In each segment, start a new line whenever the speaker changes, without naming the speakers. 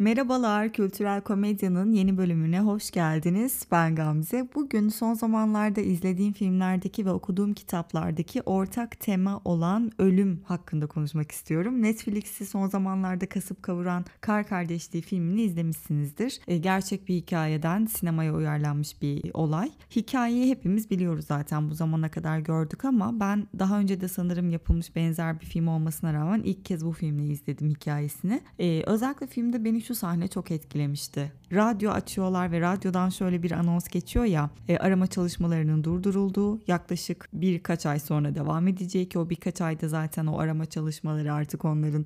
Merhabalar, Kültürel Komedya'nın yeni bölümüne hoş geldiniz. Ben Gamze. Bugün son zamanlarda izlediğim filmlerdeki ve okuduğum kitaplardaki ortak tema olan ölüm hakkında konuşmak istiyorum. Netflix'i son zamanlarda kasıp kavuran Kar Kardeşliği filmini izlemişsinizdir. E, gerçek bir hikayeden sinemaya uyarlanmış bir olay. Hikayeyi hepimiz biliyoruz zaten bu zamana kadar gördük ama ben daha önce de sanırım yapılmış benzer bir film olmasına rağmen ilk kez bu filmi izledim hikayesini. E, özellikle filmde beni şu sahne çok etkilemişti. Radyo açıyorlar ve radyodan şöyle bir anons geçiyor ya e, arama çalışmalarının durdurulduğu yaklaşık birkaç ay sonra devam edecek o birkaç ayda zaten o arama çalışmaları artık onların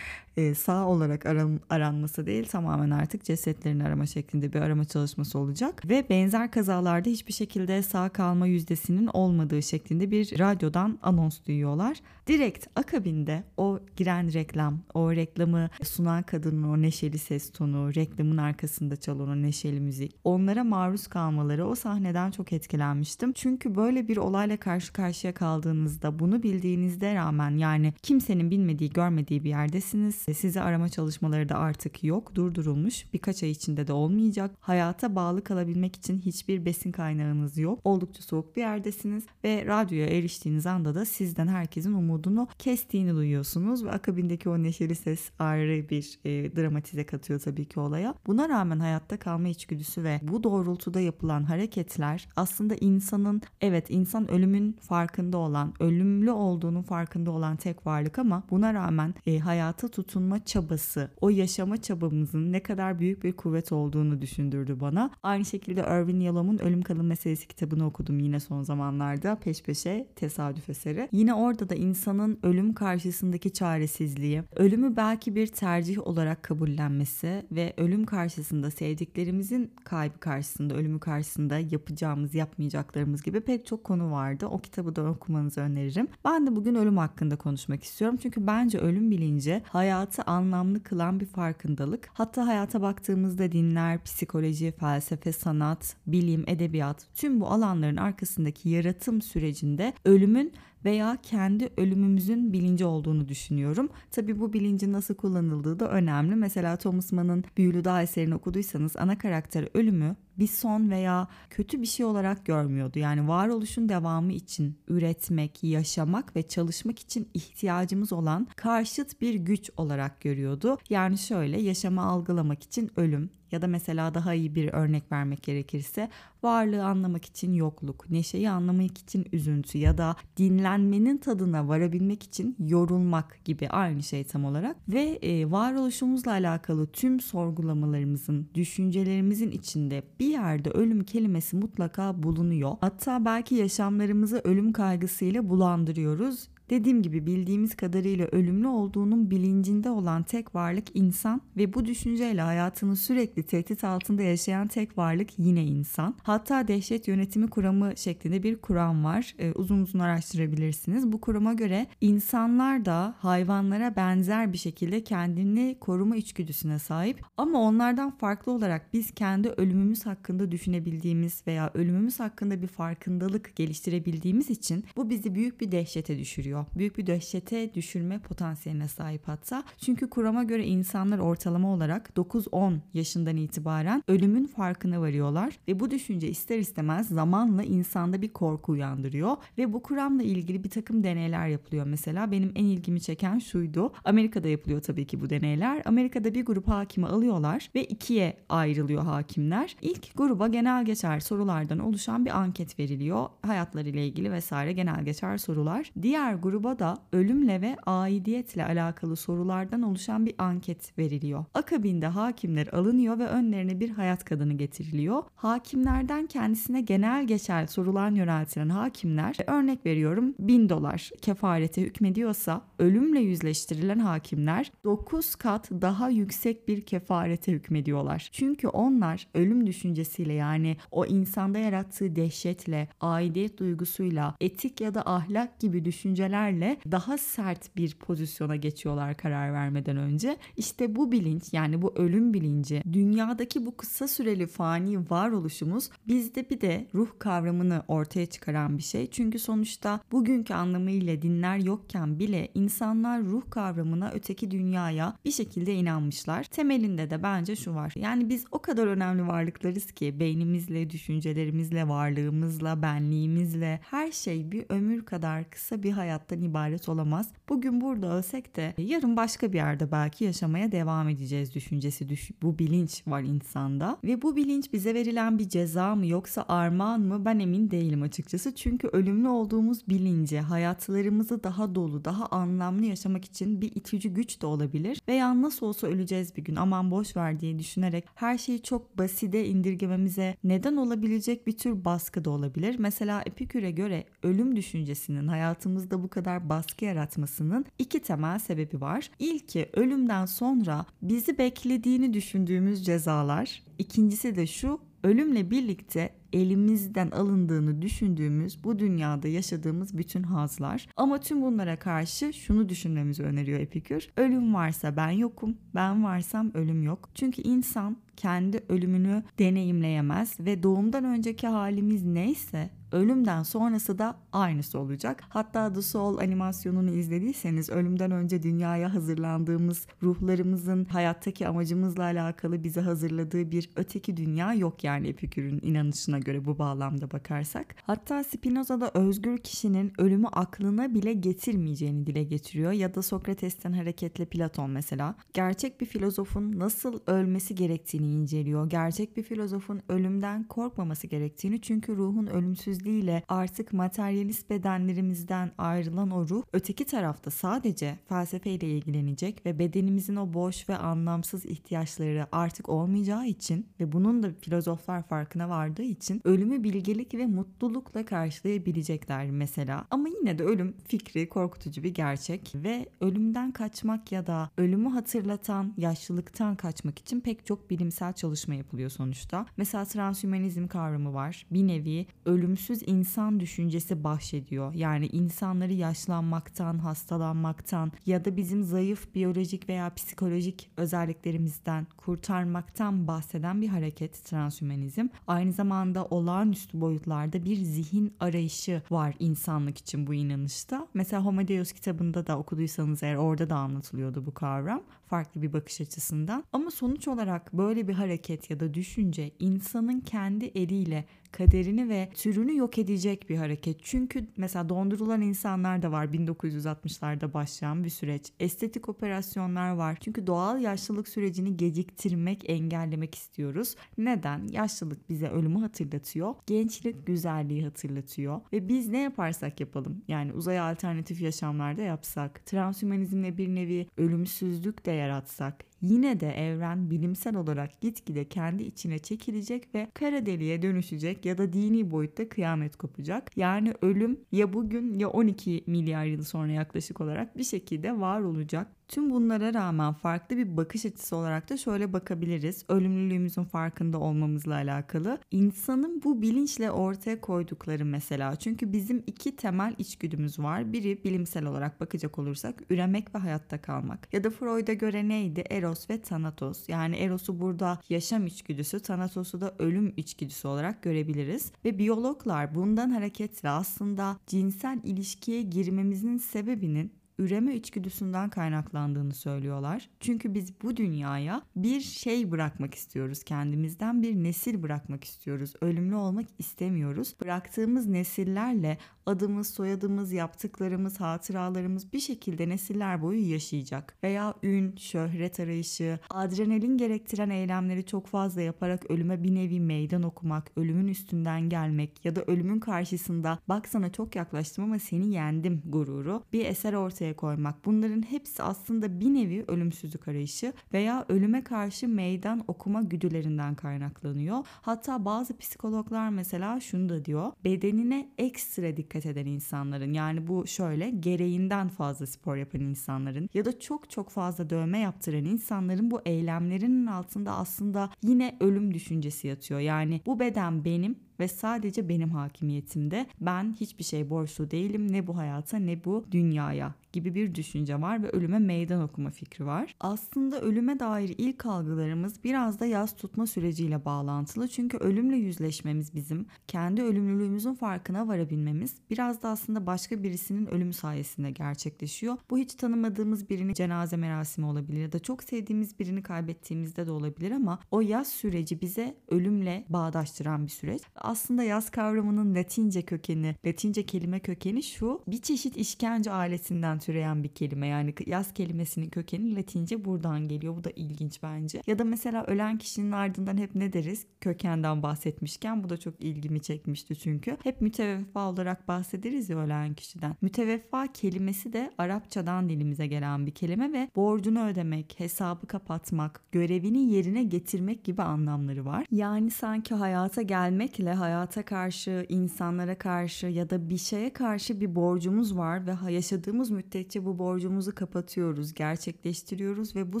e, sağ olarak aran, aranması değil tamamen artık cesetlerin arama şeklinde bir arama çalışması olacak ve benzer kazalarda hiçbir şekilde sağ kalma yüzdesinin olmadığı şeklinde bir radyodan anons duyuyorlar. Direkt akabinde o giren reklam, o reklamı sunan kadının o neşeli ses tonu, reklamın arkasında çalan o neşeli müzik, onlara maruz kalmaları o sahneden çok etkilenmiştim. Çünkü böyle bir olayla karşı karşıya kaldığınızda bunu bildiğinizde rağmen yani kimsenin bilmediği, görmediği bir yerdesiniz. Sizi arama çalışmaları da artık yok, durdurulmuş. Birkaç ay içinde de olmayacak. Hayata bağlı kalabilmek için hiçbir besin kaynağınız yok. Oldukça soğuk bir yerdesiniz ve radyoya eriştiğiniz anda da sizden herkesin umudunu kestiğini duyuyorsunuz ve akabindeki o neşeli ses ayrı bir e, dramatize katıyor tabii ki olaya. Buna rağmen hayatta kalma içgüdüsü ve bu doğrultuda yapılan hareketler aslında insanın evet insan ölümün farkında olan, ölümlü olduğunun farkında olan tek varlık ama buna rağmen e, hayata tutunma çabası, o yaşama çabamızın ne kadar büyük bir kuvvet olduğunu düşündürdü bana. Aynı şekilde Irvin Yalom'un Ölüm Kalım Meselesi kitabını okudum yine son zamanlarda peş peşe tesadüf eseri. Yine orada da insanın ölüm karşısındaki çaresizliği, ölümü belki bir tercih olarak kabullenmesi ve ölüm karşısında sevdiklerimizin kaybı karşısında, ölümü karşısında yapacağımız, yapmayacaklarımız gibi pek çok konu vardı. O kitabı da okumanızı öneririm. Ben de bugün ölüm hakkında konuşmak istiyorum. Çünkü bence ölüm bilinci hayatı anlamlı kılan bir farkındalık. Hatta hayata baktığımızda dinler, psikoloji, felsefe, sanat, bilim, edebiyat tüm bu alanların arkasındaki yaratım sürecinde ölümün veya kendi ölümümüzün bilinci olduğunu düşünüyorum. Tabii bu bilinci nasıl kullanıldığı da önemli. Mesela Thomas Mann'ın Büyülü Dağ eserini okuduysanız ana karakter ölümü bir son veya kötü bir şey olarak görmüyordu. Yani varoluşun devamı için üretmek, yaşamak ve çalışmak için ihtiyacımız olan karşıt bir güç olarak görüyordu. Yani şöyle yaşamı algılamak için ölüm ya da mesela daha iyi bir örnek vermek gerekirse varlığı anlamak için yokluk, neşeyi anlamak için üzüntü ya da dinlenmenin tadına varabilmek için yorulmak gibi aynı şey tam olarak ve e, varoluşumuzla alakalı tüm sorgulamalarımızın, düşüncelerimizin içinde bir yerde ölüm kelimesi mutlaka bulunuyor. Hatta belki yaşamlarımızı ölüm kaygısıyla bulandırıyoruz Dediğim gibi bildiğimiz kadarıyla ölümlü olduğunun bilincinde olan tek varlık insan ve bu düşünceyle hayatını sürekli tehdit altında yaşayan tek varlık yine insan. Hatta dehşet yönetimi kuramı şeklinde bir kuram var. Ee, uzun uzun araştırabilirsiniz. Bu kurama göre insanlar da hayvanlara benzer bir şekilde kendini koruma içgüdüsüne sahip ama onlardan farklı olarak biz kendi ölümümüz hakkında düşünebildiğimiz veya ölümümüz hakkında bir farkındalık geliştirebildiğimiz için bu bizi büyük bir dehşete düşürüyor oluyor. Büyük bir dehşete düşürme potansiyeline sahip hatta. Çünkü kurama göre insanlar ortalama olarak 9-10 yaşından itibaren ölümün farkına varıyorlar ve bu düşünce ister istemez zamanla insanda bir korku uyandırıyor ve bu kuramla ilgili bir takım deneyler yapılıyor mesela. Benim en ilgimi çeken şuydu. Amerika'da yapılıyor tabii ki bu deneyler. Amerika'da bir grup hakimi alıyorlar ve ikiye ayrılıyor hakimler. İlk gruba genel geçer sorulardan oluşan bir anket veriliyor. Hayatlarıyla ilgili vesaire genel geçer sorular. Diğer grup gruba da ölümle ve aidiyetle alakalı sorulardan oluşan bir anket veriliyor. Akabinde hakimler alınıyor ve önlerine bir hayat kadını getiriliyor. Hakimlerden kendisine genel geçer sorular yöneltilen hakimler örnek veriyorum 1000 dolar kefarete hükmediyorsa ölümle yüzleştirilen hakimler 9 kat daha yüksek bir kefarete hükmediyorlar. Çünkü onlar ölüm düşüncesiyle yani o insanda yarattığı dehşetle, aidiyet duygusuyla, etik ya da ahlak gibi düşünceler nedenlerle daha sert bir pozisyona geçiyorlar karar vermeden önce. İşte bu bilinç yani bu ölüm bilinci dünyadaki bu kısa süreli fani varoluşumuz bizde bir de ruh kavramını ortaya çıkaran bir şey. Çünkü sonuçta bugünkü anlamıyla dinler yokken bile insanlar ruh kavramına öteki dünyaya bir şekilde inanmışlar. Temelinde de bence şu var. Yani biz o kadar önemli varlıklarız ki beynimizle, düşüncelerimizle, varlığımızla, benliğimizle her şey bir ömür kadar kısa bir hayattan ibaret olamaz. Bugün burada ölsek de yarın başka bir yerde belki yaşamaya devam edeceğiz düşüncesi, düş bu bilinç var insanda. Ve bu bilinç bize verilen bir ceza mı yoksa armağan mı ben emin değilim açıkçası. Çünkü ölümlü olduğumuz bilinci hayatlarımızı daha dolu, daha anlamlı yaşamak için bir itici güç de olabilir. Veya nasıl olsa öleceğiz bir gün aman boş ver diye düşünerek her şeyi çok baside indirgememize neden olabilecek bir tür baskı da olabilir. Mesela Epikür'e göre ölüm düşüncesinin hayatımızda bu kadar baskı yaratmasının iki temel sebebi var. İlki ölümden sonra bizi beklediğini düşündüğümüz cezalar. İkincisi de şu ölümle birlikte elimizden alındığını düşündüğümüz bu dünyada yaşadığımız bütün hazlar. Ama tüm bunlara karşı şunu düşünmemizi öneriyor Epikür. Ölüm varsa ben yokum, ben varsam ölüm yok. Çünkü insan kendi ölümünü deneyimleyemez ve doğumdan önceki halimiz neyse ölümden sonrası da aynısı olacak. Hatta The Soul animasyonunu izlediyseniz ölümden önce dünyaya hazırlandığımız ruhlarımızın hayattaki amacımızla alakalı bize hazırladığı bir öteki dünya yok yani Epikür'ün inanışına göre bu bağlamda bakarsak. Hatta Spinoza da özgür kişinin ölümü aklına bile getirmeyeceğini dile getiriyor ya da Sokrates'ten hareketle Platon mesela. Gerçek bir filozofun nasıl ölmesi gerektiğini inceliyor. Gerçek bir filozofun ölümden korkmaması gerektiğini çünkü ruhun ölümsüzlüğüyle artık materyalist bedenlerimizden ayrılan o ruh öteki tarafta sadece felsefeyle ilgilenecek ve bedenimizin o boş ve anlamsız ihtiyaçları artık olmayacağı için ve bunun da filozoflar farkına vardığı için ölümü bilgelik ve mutlulukla karşılayabilecekler mesela. Ama yine de ölüm fikri korkutucu bir gerçek ve ölümden kaçmak ya da ölümü hatırlatan yaşlılıktan kaçmak için pek çok bilimsel çalışma yapılıyor sonuçta. Mesela transhümanizm kavramı var. Bir nevi ölümsüz insan düşüncesi bahşediyor. Yani insanları yaşlanmaktan, hastalanmaktan ya da bizim zayıf biyolojik veya psikolojik özelliklerimizden kurtarmaktan bahseden bir hareket transhümanizm. Aynı zamanda olağanüstü boyutlarda bir zihin arayışı var insanlık için bu inanışta. Mesela Homo Deus kitabında da okuduysanız eğer orada da anlatılıyordu bu kavram farklı bir bakış açısından. Ama sonuç olarak böyle bir hareket ya da düşünce insanın kendi eliyle kaderini ve türünü yok edecek bir hareket. Çünkü mesela dondurulan insanlar da var 1960'larda başlayan bir süreç. Estetik operasyonlar var. Çünkü doğal yaşlılık sürecini geciktirmek, engellemek istiyoruz. Neden? Yaşlılık bize ölümü hatırlatıyor. Gençlik güzelliği hatırlatıyor. Ve biz ne yaparsak yapalım yani uzay alternatif yaşamlarda yapsak, transhümanizmle bir nevi ölümsüzlük de yaratsak, yine de evren bilimsel olarak gitgide kendi içine çekilecek ve kara deliğe dönüşecek ya da dini boyutta kıyamet kopacak. Yani ölüm ya bugün ya 12 milyar yıl sonra yaklaşık olarak bir şekilde var olacak. Tüm bunlara rağmen farklı bir bakış açısı olarak da şöyle bakabiliriz. Ölümlülüğümüzün farkında olmamızla alakalı. İnsanın bu bilinçle ortaya koydukları mesela. Çünkü bizim iki temel içgüdümüz var. Biri bilimsel olarak bakacak olursak üremek ve hayatta kalmak. Ya da Freud'a göre neydi? Eros ve Thanatos. Yani Eros'u burada yaşam içgüdüsü, Thanatos'u da ölüm içgüdüsü olarak görebiliriz. Ve biyologlar bundan hareketle aslında cinsel ilişkiye girmemizin sebebinin üreme içgüdüsünden kaynaklandığını söylüyorlar. Çünkü biz bu dünyaya bir şey bırakmak istiyoruz kendimizden bir nesil bırakmak istiyoruz. Ölümlü olmak istemiyoruz. Bıraktığımız nesillerle adımız, soyadımız, yaptıklarımız, hatıralarımız bir şekilde nesiller boyu yaşayacak. Veya ün, şöhret arayışı, adrenalin gerektiren eylemleri çok fazla yaparak ölüme bir nevi meydan okumak, ölümün üstünden gelmek ya da ölümün karşısında bak sana çok yaklaştım ama seni yendim gururu bir eser ortaya koymak. Bunların hepsi aslında bir nevi ölümsüzlük arayışı veya ölüme karşı meydan okuma güdülerinden kaynaklanıyor. Hatta bazı psikologlar mesela şunu da diyor. Bedenine ekstra dikkat eden insanların yani bu şöyle gereğinden fazla spor yapan insanların ya da çok çok fazla dövme yaptıran insanların bu eylemlerinin altında aslında yine ölüm düşüncesi yatıyor. Yani bu beden benim ve sadece benim hakimiyetimde. Ben hiçbir şey borçlu değilim ne bu hayata ne bu dünyaya gibi bir düşünce var ve ölüme meydan okuma fikri var. Aslında ölüme dair ilk algılarımız biraz da yaz tutma süreciyle bağlantılı. Çünkü ölümle yüzleşmemiz bizim, kendi ölümlülüğümüzün farkına varabilmemiz biraz da aslında başka birisinin ölümü sayesinde gerçekleşiyor. Bu hiç tanımadığımız birinin cenaze merasimi olabilir ya da çok sevdiğimiz birini kaybettiğimizde de olabilir ama o yaz süreci bize ölümle bağdaştıran bir süreç. Aslında yaz kavramının Latince kökeni, Latince kelime kökeni şu bir çeşit işkence aletinden türeyen bir kelime. Yani yaz kelimesinin kökeni Latince buradan geliyor. Bu da ilginç bence. Ya da mesela ölen kişinin ardından hep ne deriz? Kökenden bahsetmişken bu da çok ilgimi çekmişti çünkü. Hep müteveffa olarak bahsederiz ya ölen kişiden. Müteveffa kelimesi de Arapçadan dilimize gelen bir kelime ve borcunu ödemek, hesabı kapatmak, görevini yerine getirmek gibi anlamları var. Yani sanki hayata gelmekle hayata karşı, insanlara karşı ya da bir şeye karşı bir borcumuz var ve yaşadığımız müddetçe bu borcumuzu kapatıyoruz, gerçekleştiriyoruz ve bu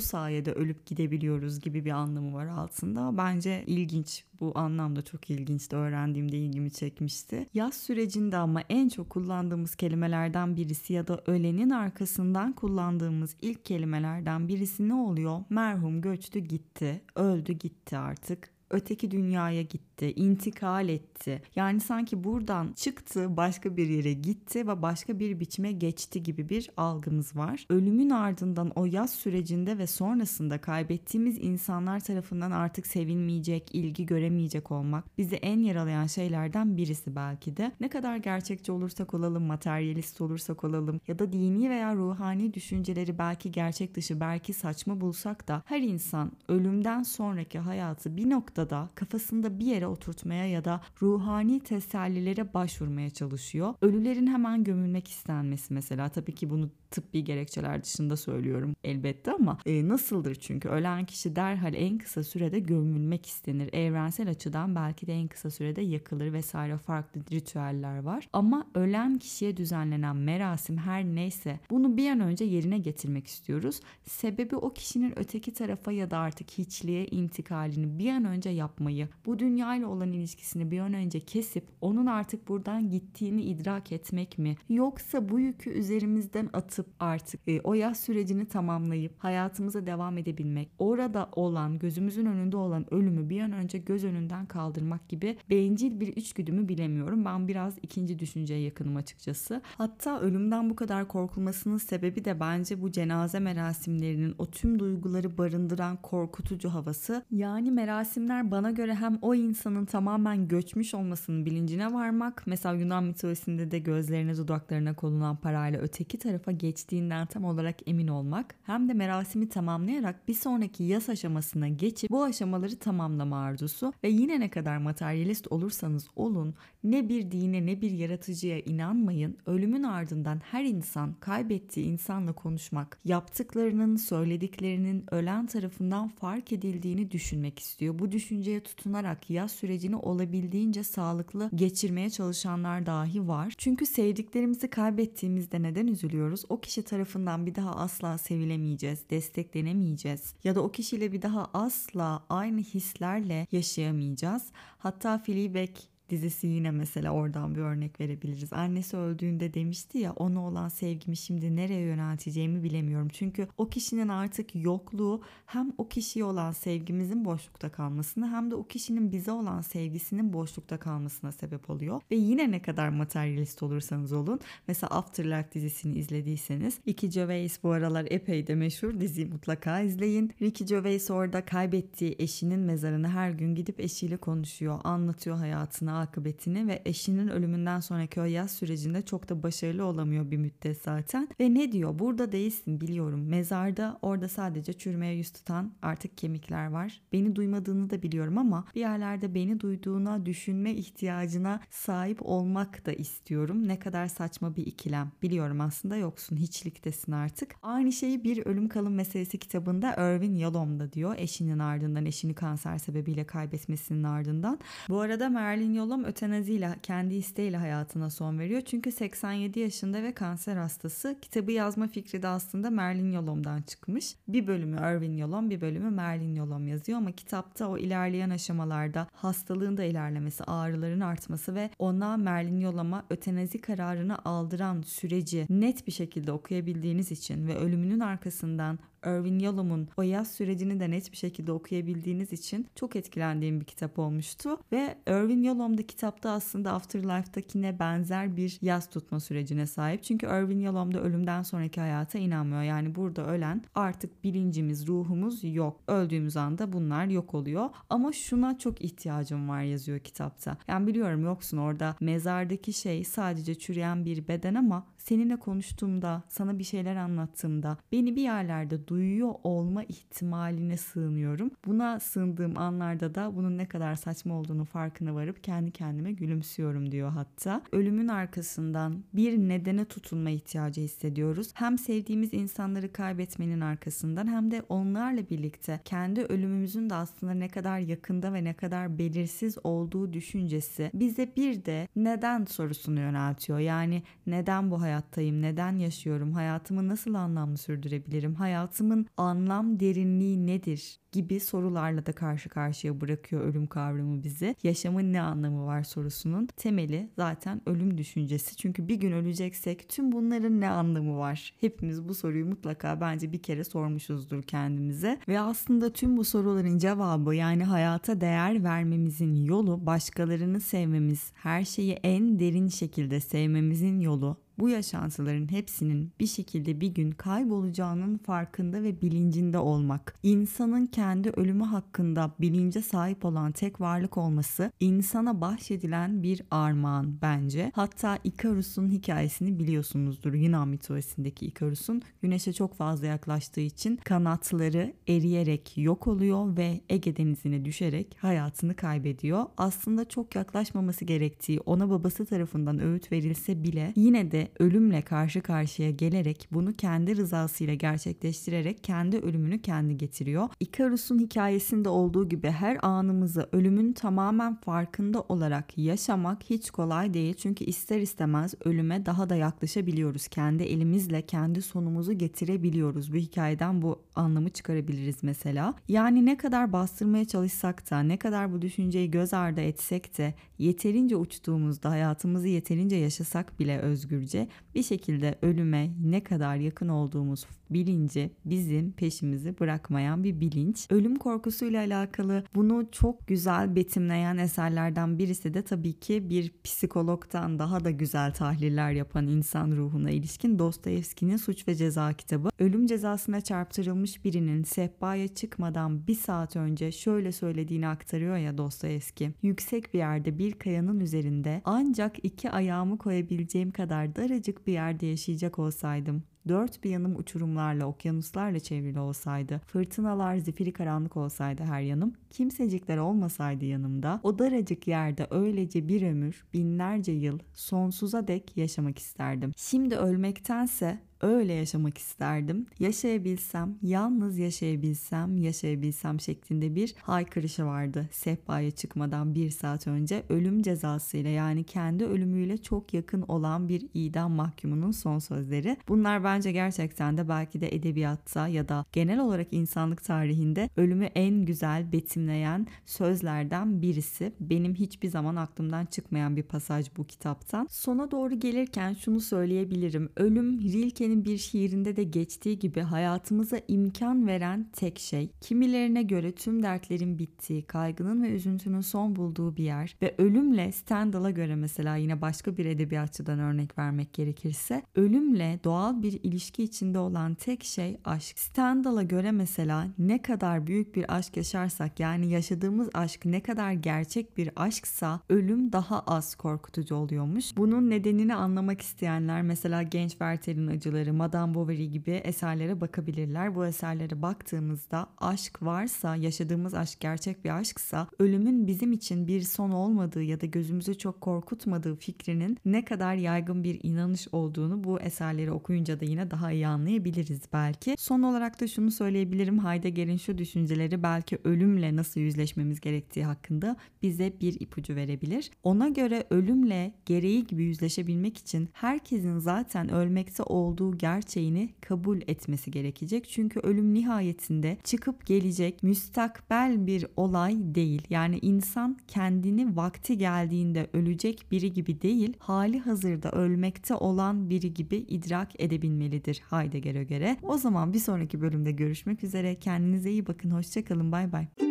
sayede ölüp gidebiliyoruz gibi bir anlamı var altında. Bence ilginç. Bu anlamda çok ilginçti. Öğrendiğimde ilgimi çekmişti. Yaz sürecinde ama en çok kullandığımız kelimelerden birisi ya da ölenin arkasından kullandığımız ilk kelimelerden birisi ne oluyor? Merhum göçtü gitti, öldü gitti artık öteki dünyaya gitti, intikal etti. Yani sanki buradan çıktı, başka bir yere gitti ve başka bir biçime geçti gibi bir algımız var. Ölümün ardından o yaz sürecinde ve sonrasında kaybettiğimiz insanlar tarafından artık sevilmeyecek, ilgi göremeyecek olmak bizi en yaralayan şeylerden birisi belki de. Ne kadar gerçekçi olursak olalım, materyalist olursak olalım ya da dini veya ruhani düşünceleri belki gerçek dışı, belki saçma bulsak da her insan ölümden sonraki hayatı bir nokta noktada kafasında bir yere oturtmaya ya da ruhani tesellilere başvurmaya çalışıyor. Ölülerin hemen gömülmek istenmesi mesela tabii ki bunu tıbbi gerekçeler dışında söylüyorum elbette ama e, nasıldır çünkü ölen kişi derhal en kısa sürede gömülmek istenir. Evrensel açıdan belki de en kısa sürede yakılır vesaire farklı ritüeller var. Ama ölen kişiye düzenlenen merasim her neyse bunu bir an önce yerine getirmek istiyoruz. Sebebi o kişinin öteki tarafa ya da artık hiçliğe intikalini bir an önce yapmayı, bu dünyayla olan ilişkisini bir an önce kesip onun artık buradan gittiğini idrak etmek mi? Yoksa bu yükü üzerimizden atıp artık e, o yaz sürecini tamamlayıp hayatımıza devam edebilmek, orada olan, gözümüzün önünde olan ölümü bir an önce göz önünden kaldırmak gibi bencil bir içgüdümü bilemiyorum. Ben biraz ikinci düşünceye yakınım açıkçası. Hatta ölümden bu kadar korkulmasının sebebi de bence bu cenaze merasimlerinin o tüm duyguları barındıran korkutucu havası. Yani merasimler bana göre hem o insanın tamamen göçmüş olmasının bilincine varmak, mesela Yunan mitolojisinde de gözlerine dudaklarına konulan parayla öteki tarafa geçtiğinden tam olarak emin olmak, hem de merasimi tamamlayarak bir sonraki yas aşamasına geçip bu aşamaları tamamlama arzusu ve yine ne kadar materyalist olursanız olun ne bir dine ne bir yaratıcıya inanmayın, ölümün ardından her insan kaybettiği insanla konuşmak, yaptıklarının, söylediklerinin ölen tarafından fark edildiğini düşünmek istiyor. Bu düşünce düşünceye tutunarak yaz sürecini olabildiğince sağlıklı geçirmeye çalışanlar dahi var. Çünkü sevdiklerimizi kaybettiğimizde neden üzülüyoruz? O kişi tarafından bir daha asla sevilemeyeceğiz, desteklenemeyeceğiz ya da o kişiyle bir daha asla aynı hislerle yaşayamayacağız. Hatta Fleabag dizisi yine mesela oradan bir örnek verebiliriz. Annesi öldüğünde demişti ya ona olan sevgimi şimdi nereye yönelteceğimi bilemiyorum. Çünkü o kişinin artık yokluğu hem o kişiye olan sevgimizin boşlukta kalmasını hem de o kişinin bize olan sevgisinin boşlukta kalmasına sebep oluyor. Ve yine ne kadar materyalist olursanız olun. Mesela Afterlife dizisini izlediyseniz Ricky Gervais bu aralar epey de meşhur diziyi mutlaka izleyin. Ricky Gervais orada kaybettiği eşinin mezarını her gün gidip eşiyle konuşuyor. Anlatıyor hayatını, akıbetini ve eşinin ölümünden sonraki o yaz sürecinde çok da başarılı olamıyor bir müddet zaten. Ve ne diyor? Burada değilsin biliyorum. Mezarda orada sadece çürümeye yüz tutan artık kemikler var. Beni duymadığını da biliyorum ama bir yerlerde beni duyduğuna düşünme ihtiyacına sahip olmak da istiyorum. Ne kadar saçma bir ikilem. Biliyorum aslında yoksun. Hiçliktesin artık. Aynı şeyi bir ölüm kalım meselesi kitabında Irvin Yalom da diyor. Eşinin ardından eşini kanser sebebiyle kaybetmesinin ardından. Bu arada Marilyn Yalom Yolom ötenaziyle kendi isteğiyle hayatına son veriyor. Çünkü 87 yaşında ve kanser hastası. Kitabı yazma fikri de aslında Merlin Yolom'dan çıkmış. Bir bölümü Irvin Yolom, bir bölümü Merlin Yolom yazıyor ama kitapta o ilerleyen aşamalarda hastalığın da ilerlemesi, ağrıların artması ve ona Merlin Yolom'a ötenazi kararını aldıran süreci net bir şekilde okuyabildiğiniz için ve ölümünün arkasından Irvin Yalom'un o yaz sürecini de net bir şekilde okuyabildiğiniz için çok etkilendiğim bir kitap olmuştu. Ve Irvin Yalom da kitapta aslında Afterlife'dakine benzer bir yaz tutma sürecine sahip. Çünkü Irvin Yalom da ölümden sonraki hayata inanmıyor. Yani burada ölen artık bilincimiz, ruhumuz yok. Öldüğümüz anda bunlar yok oluyor. Ama şuna çok ihtiyacım var yazıyor kitapta. Yani biliyorum yoksun orada mezardaki şey sadece çürüyen bir beden ama seninle konuştuğumda, sana bir şeyler anlattığımda beni bir yerlerde duyuyor olma ihtimaline sığınıyorum. Buna sığındığım anlarda da bunun ne kadar saçma olduğunu farkına varıp kendi kendime gülümsüyorum diyor hatta. Ölümün arkasından bir nedene tutunma ihtiyacı hissediyoruz. Hem sevdiğimiz insanları kaybetmenin arkasından hem de onlarla birlikte kendi ölümümüzün de aslında ne kadar yakında ve ne kadar belirsiz olduğu düşüncesi bize bir de neden sorusunu yöneltiyor. Yani neden bu hayattayım? Neden yaşıyorum? Hayatımı nasıl anlamlı sürdürebilirim? Hayatımın anlam derinliği nedir? gibi sorularla da karşı karşıya bırakıyor ölüm kavramı bizi. Yaşamın ne anlamı var sorusunun temeli zaten ölüm düşüncesi. Çünkü bir gün öleceksek tüm bunların ne anlamı var? Hepimiz bu soruyu mutlaka bence bir kere sormuşuzdur kendimize. Ve aslında tüm bu soruların cevabı yani hayata değer vermemizin yolu başkalarını sevmemiz, her şeyi en derin şekilde sevmemizin yolu bu yaşantıların hepsinin bir şekilde bir gün kaybolacağının farkında ve bilincinde olmak. İnsanın kendi ölümü hakkında bilince sahip olan tek varlık olması insana bahşedilen bir armağan bence. Hatta Ikarus'un hikayesini biliyorsunuzdur. Yunan mitolojisindeki Ikarus'un güneşe çok fazla yaklaştığı için kanatları eriyerek yok oluyor ve Ege denizine düşerek hayatını kaybediyor. Aslında çok yaklaşmaması gerektiği ona babası tarafından öğüt verilse bile yine de ölümle karşı karşıya gelerek bunu kendi rızasıyla gerçekleştirerek kendi ölümünü kendi getiriyor. Ikarus'un hikayesinde olduğu gibi her anımızı ölümün tamamen farkında olarak yaşamak hiç kolay değil. Çünkü ister istemez ölüme daha da yaklaşabiliyoruz. Kendi elimizle kendi sonumuzu getirebiliyoruz. Bu hikayeden bu anlamı çıkarabiliriz mesela. Yani ne kadar bastırmaya çalışsak da ne kadar bu düşünceyi göz ardı etsek de yeterince uçtuğumuzda hayatımızı yeterince yaşasak bile özgürce bir şekilde ölüme ne kadar yakın olduğumuz bilinci bizim peşimizi bırakmayan bir bilinç. Ölüm korkusuyla alakalı bunu çok güzel betimleyen eserlerden birisi de tabii ki bir psikologdan daha da güzel tahliller yapan insan ruhuna ilişkin Dostoyevski'nin Suç ve Ceza kitabı. Ölüm cezasına çarptırılmış birinin sehpaya çıkmadan bir saat önce şöyle söylediğini aktarıyor ya Dostoyevski. Yüksek bir yerde bir kayanın üzerinde ancak iki ayağımı koyabileceğim kadar daracık bir yerde yaşayacak olsaydım Dört bir yanım uçurumlarla, okyanuslarla çevrili olsaydı, fırtınalar, zifiri karanlık olsaydı her yanım, kimsecikler olmasaydı yanımda, o daracık yerde öylece bir ömür, binlerce yıl, sonsuza dek yaşamak isterdim. Şimdi ölmektense öyle yaşamak isterdim. Yaşayabilsem, yalnız yaşayabilsem, yaşayabilsem şeklinde bir haykırışı vardı. Sehpaya çıkmadan bir saat önce ölüm cezasıyla yani kendi ölümüyle çok yakın olan bir idam mahkumunun son sözleri. Bunlar bence gerçekten de belki de edebiyatta ya da genel olarak insanlık tarihinde ölümü en güzel betimleyen sözlerden birisi. Benim hiçbir zaman aklımdan çıkmayan bir pasaj bu kitaptan. Sona doğru gelirken şunu söyleyebilirim. Ölüm Rilke'nin Rilke'nin bir şiirinde de geçtiği gibi hayatımıza imkan veren tek şey, kimilerine göre tüm dertlerin bittiği, kaygının ve üzüntünün son bulduğu bir yer ve ölümle Stendhal'a göre mesela yine başka bir edebiyatçıdan örnek vermek gerekirse, ölümle doğal bir ilişki içinde olan tek şey aşk. Stendhal'a göre mesela ne kadar büyük bir aşk yaşarsak yani yaşadığımız aşk ne kadar gerçek bir aşksa ölüm daha az korkutucu oluyormuş. Bunun nedenini anlamak isteyenler mesela Genç Werther'in acıları yazıları, Madame Bovary gibi eserlere bakabilirler. Bu eserlere baktığımızda aşk varsa, yaşadığımız aşk gerçek bir aşksa, ölümün bizim için bir son olmadığı ya da gözümüzü çok korkutmadığı fikrinin ne kadar yaygın bir inanış olduğunu bu eserleri okuyunca da yine daha iyi anlayabiliriz belki. Son olarak da şunu söyleyebilirim. Heidegger'in şu düşünceleri belki ölümle nasıl yüzleşmemiz gerektiği hakkında bize bir ipucu verebilir. Ona göre ölümle gereği gibi yüzleşebilmek için herkesin zaten ölmekte olduğu gerçeğini kabul etmesi gerekecek. Çünkü ölüm nihayetinde çıkıp gelecek müstakbel bir olay değil. Yani insan kendini vakti geldiğinde ölecek biri gibi değil, hali hazırda ölmekte olan biri gibi idrak edebilmelidir Heidegger'e göre. O zaman bir sonraki bölümde görüşmek üzere. Kendinize iyi bakın. Hoşçakalın. Bay bay.